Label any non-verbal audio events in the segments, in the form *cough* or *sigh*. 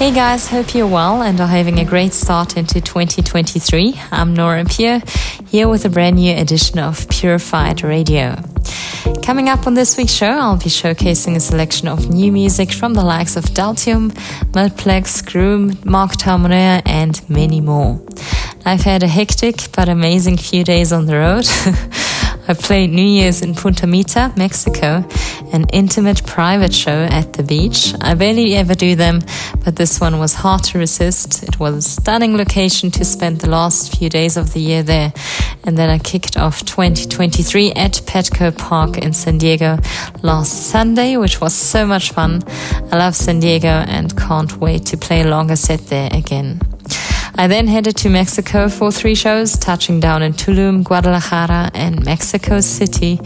Hey guys, hope you're well and are having a great start into 2023. I'm Nora Pure, here with a brand new edition of Purified Radio. Coming up on this week's show, I'll be showcasing a selection of new music from the likes of Daltium, Multiplex, Groom, Mark Tarmoner, and many more. I've had a hectic but amazing few days on the road. *laughs* I played New Year's in Punta Mita, Mexico, an intimate private show at the beach. I barely ever do them, but this one was hard to resist. It was a stunning location to spend the last few days of the year there. And then I kicked off 2023 at Petco Park in San Diego last Sunday, which was so much fun. I love San Diego and can't wait to play a longer set there again. I then headed to Mexico for three shows, touching down in Tulum, Guadalajara, and Mexico City.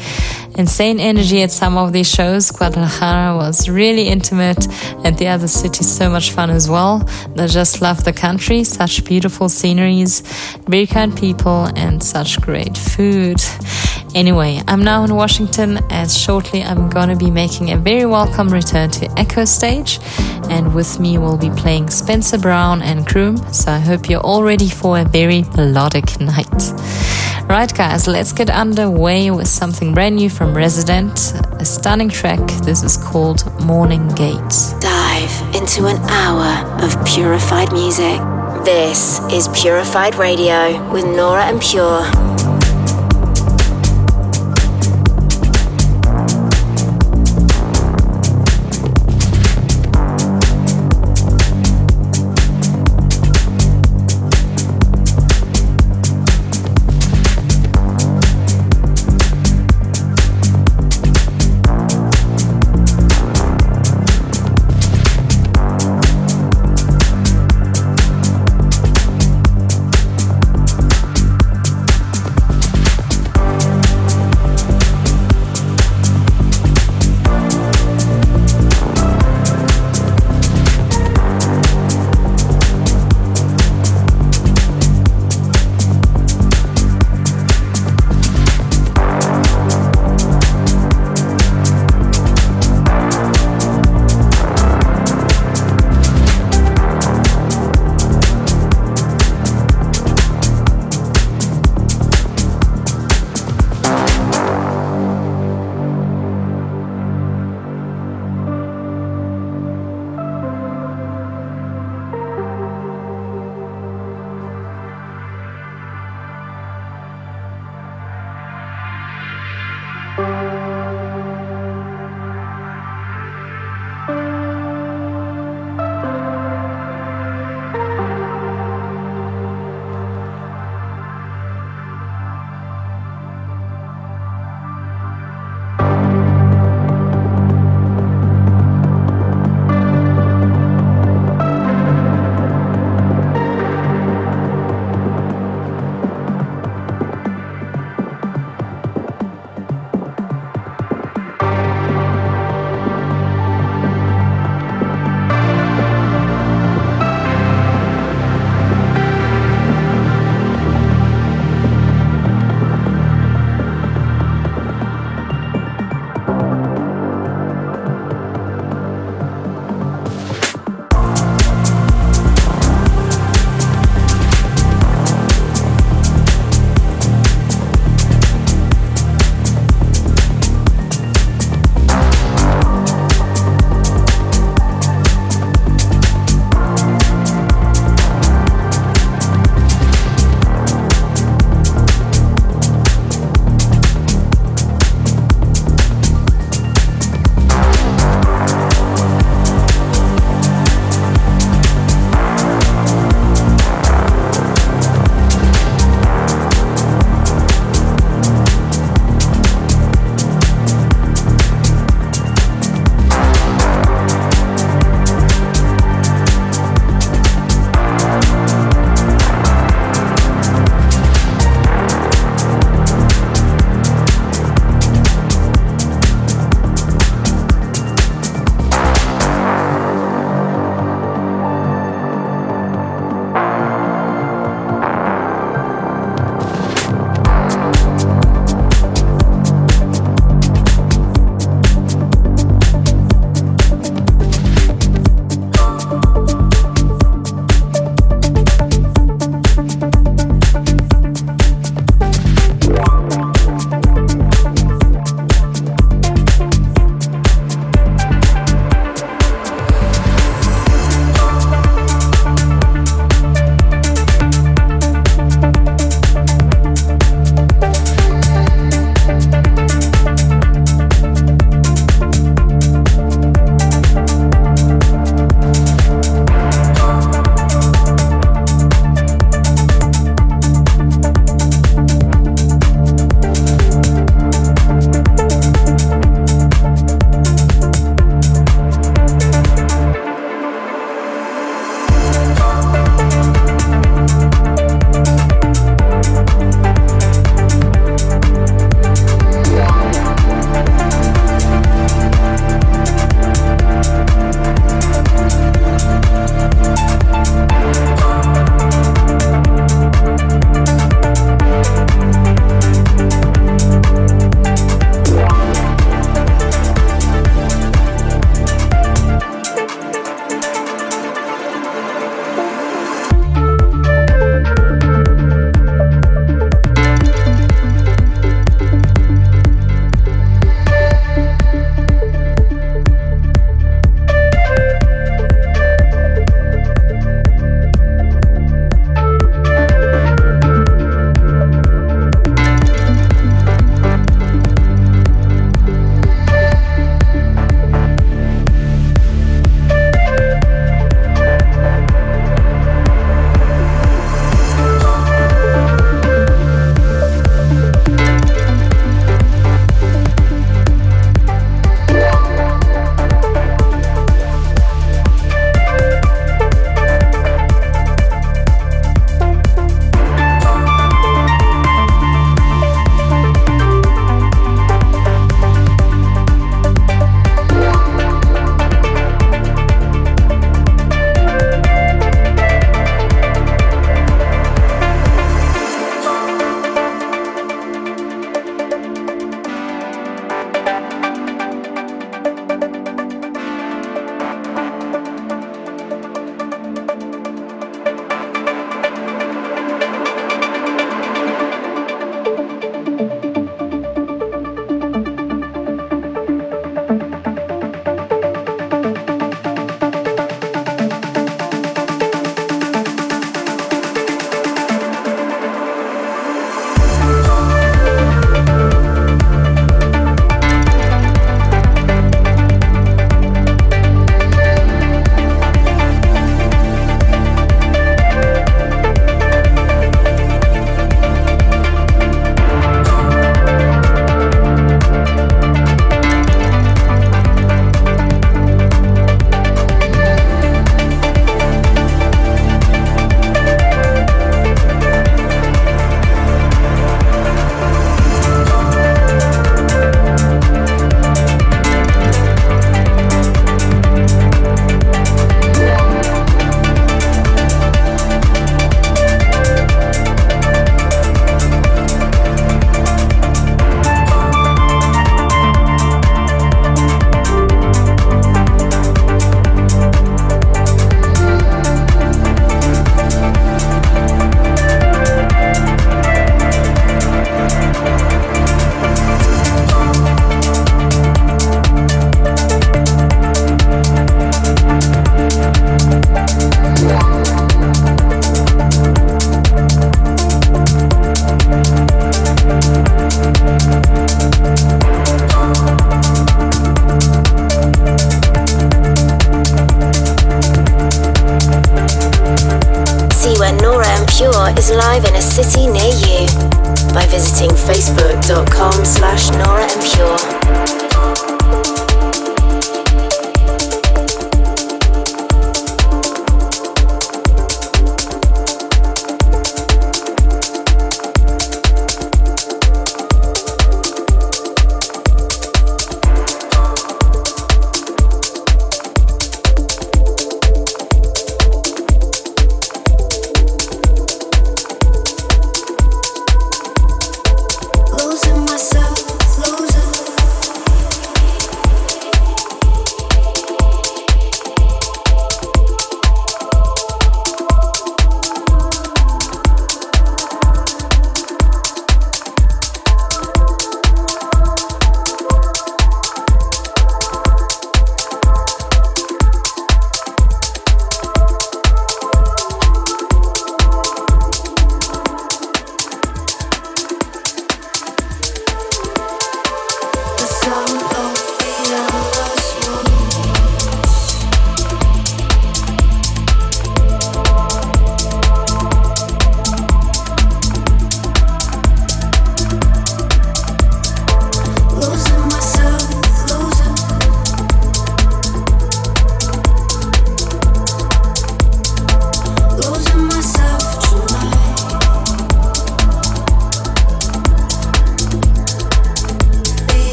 Insane energy at some of these shows. Guadalajara was really intimate, and the other cities so much fun as well. I just love the country, such beautiful sceneries, very kind people, and such great food. Anyway, I'm now in Washington, as shortly I'm gonna be making a very welcome return to Echostage, and with me will be playing Spencer Brown and Kroom. So I hope you're all ready for a very melodic night. Right, guys, let's get underway with something brand new from Rezident, a stunning track. This is called Morning Gate. Dive into an hour of purified music. This is Purified Radio with Nora En Pure.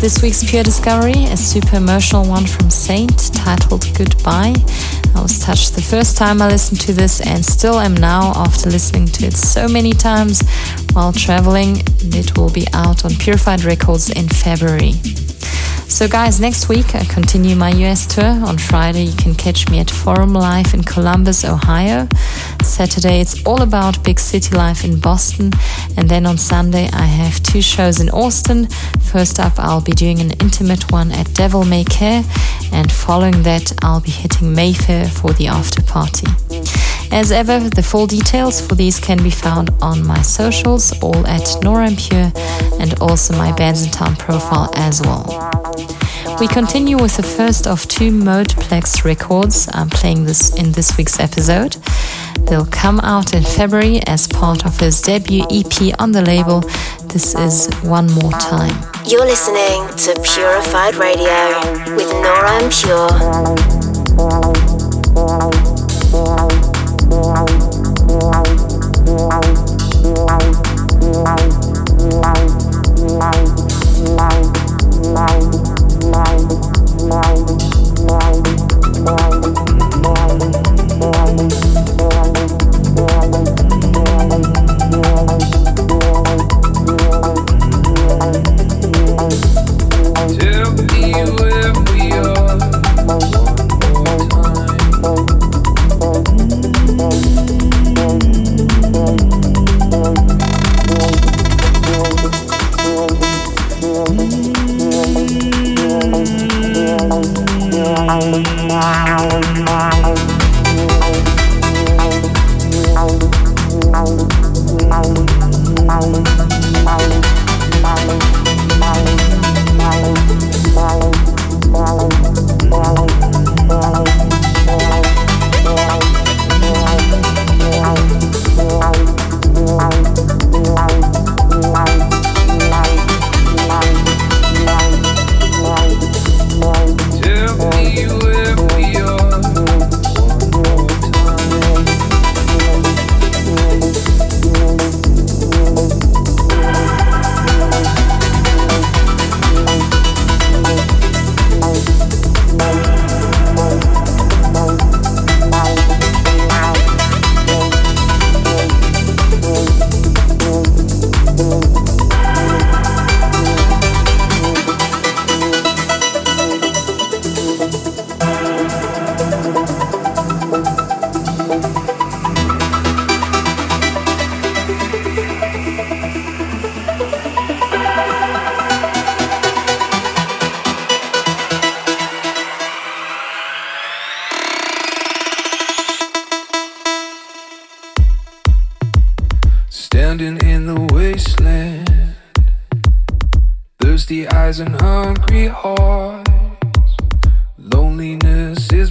This week's Pure Discovery, a super emotional one from Saint titled Goodbye. I was touched the first time I listened to this and still am now after listening to it so many times while traveling. It will be out on Purified Records in February. So, guys, next week I continue my US tour. On Friday, you can catch me at Forum Live in Columbus, Ohio. Saturday, it's all about big city life in Boston. And then on Sunday, I have two shows in Austin. First up, I'll be doing an intimate one at Devil May Care. And following that, I'll be hitting Mayfair for the after party. As ever, the full details for these can be found on my socials, all at Nora En Pure, and also my Bandsintown profile as well. We continue with the first of two Modeplex records I'm playing this in this week's episode. They'll come out in February as part of his debut EP on the label. This is One More Time. You're listening to Purified Radio with Nora En Pure.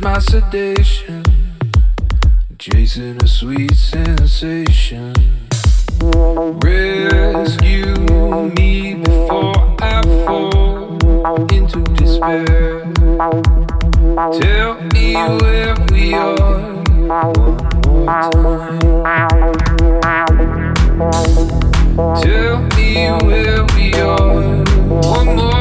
my sedation, chasing a sweet sensation. Rescue me before I fall into despair. Tell me where we are one more time. Tell me where we are one more.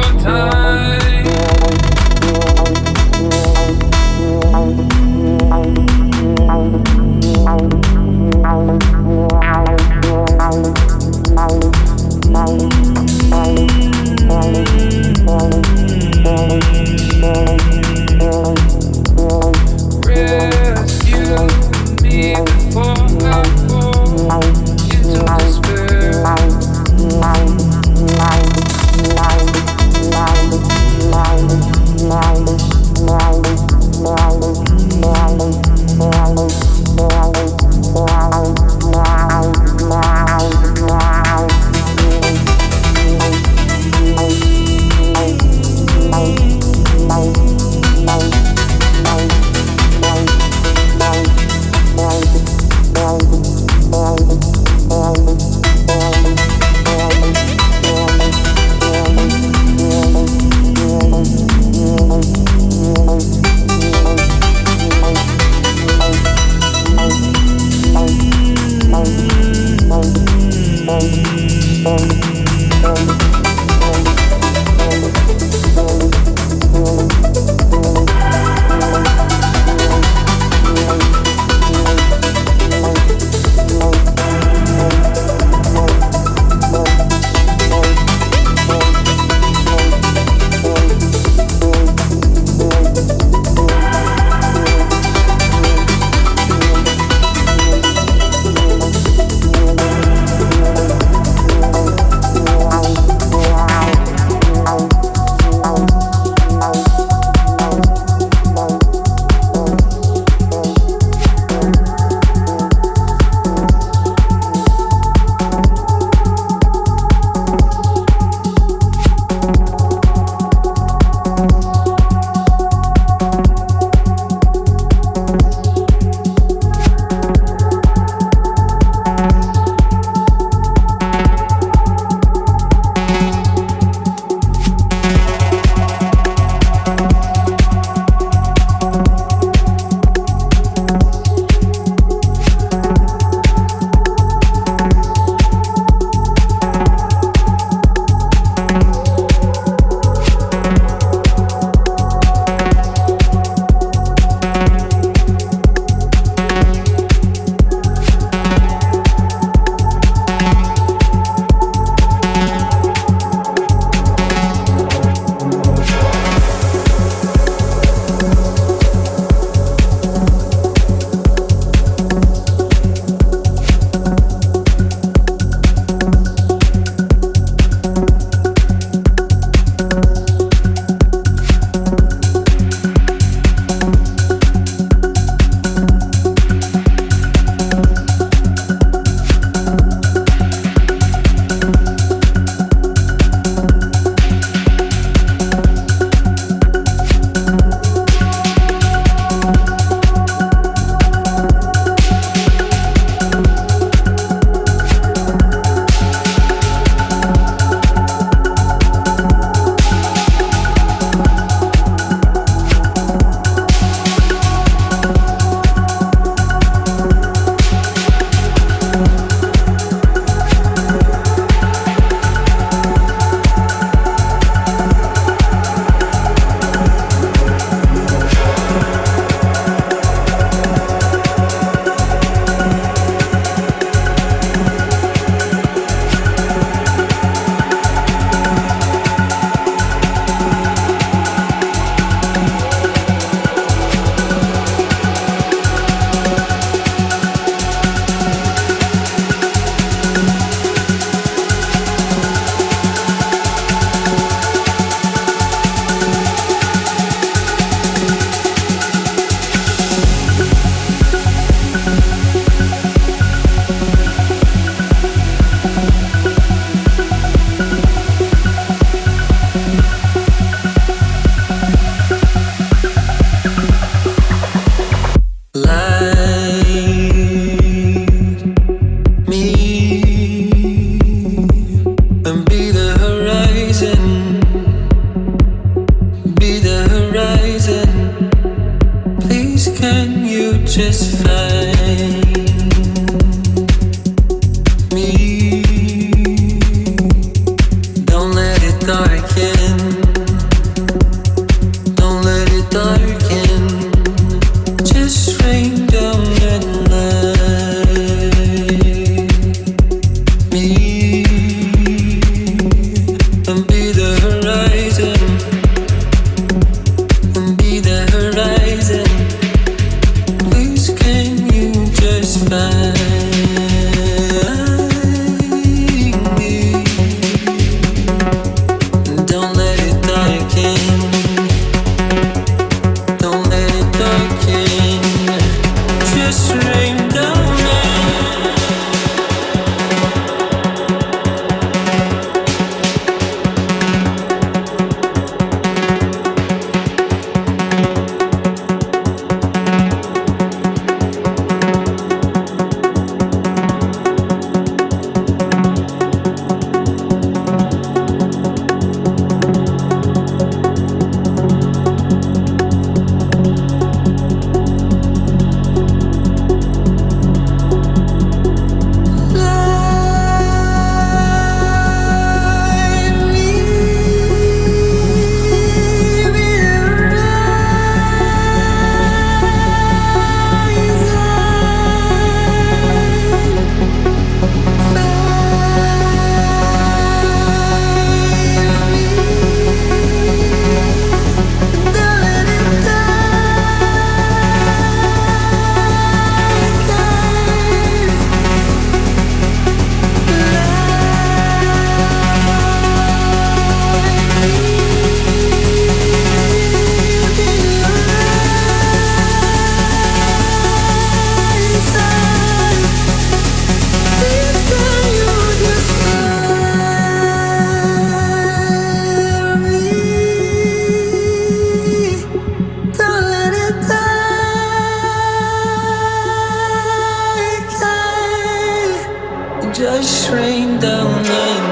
just rain down on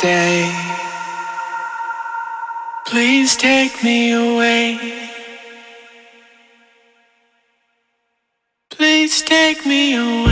stay. Please take me away. Please take me away.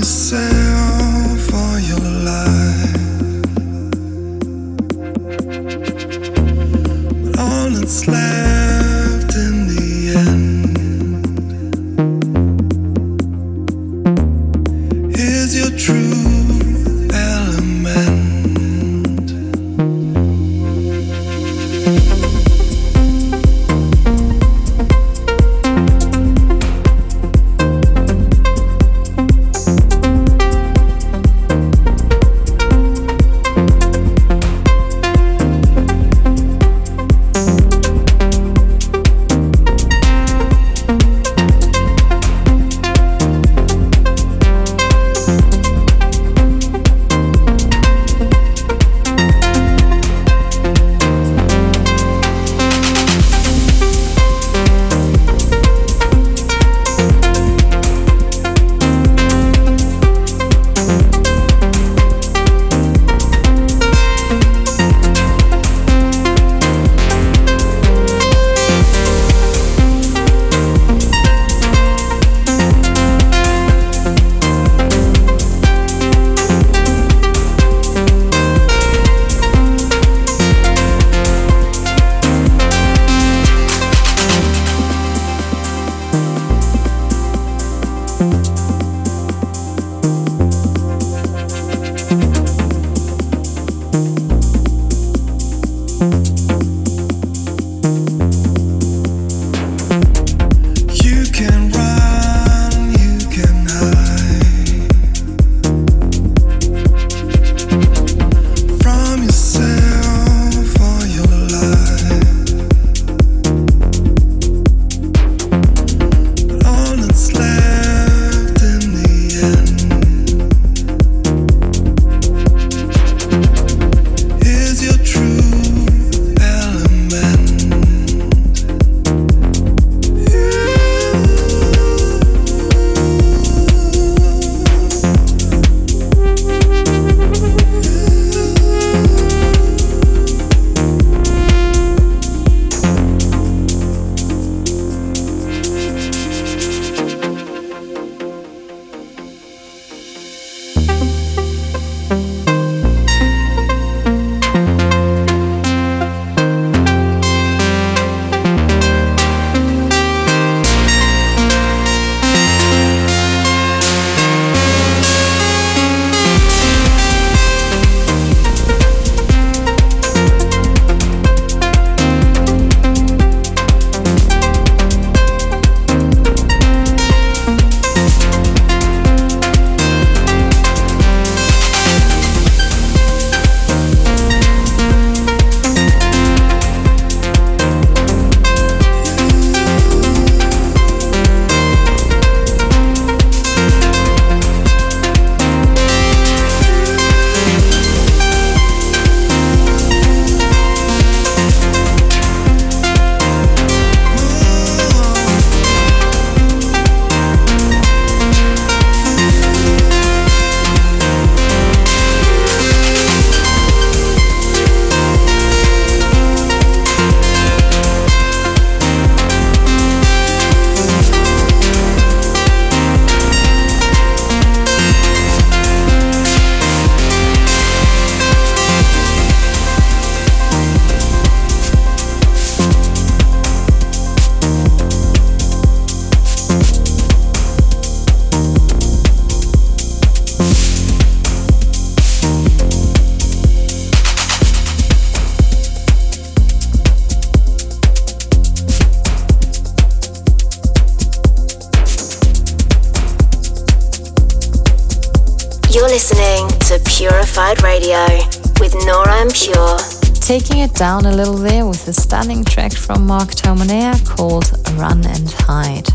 Música Taking it down a little there with a stunning track from Mark Tomonea called Run and Hide.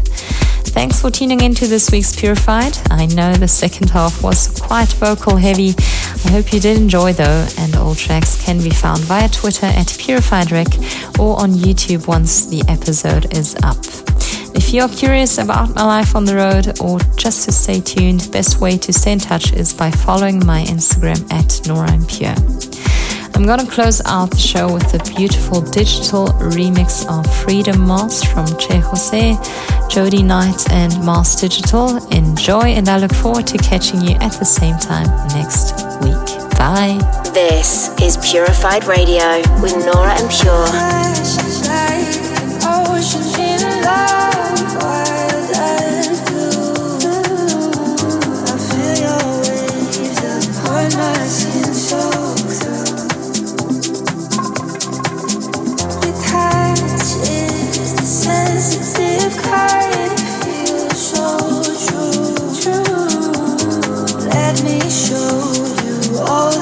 Thanks for tuning in to this week's Purified. I know the second half was quite vocal heavy. I hope you did enjoy though, and all tracks can be found via Twitter at PurifiedRec or on YouTube once the episode is up. If you're curious about my life on the road or just to stay tuned, best way to stay in touch is by following my Instagram at Nora En Pure. I'm gonna close out the show with a beautiful digital remix of Freedom Moss from Che Jose, Jody Knight, and Mars Digital. Enjoy, and I look forward to catching you at the same time next week. Bye. This is Purified Radio with Nora En Pure. Fires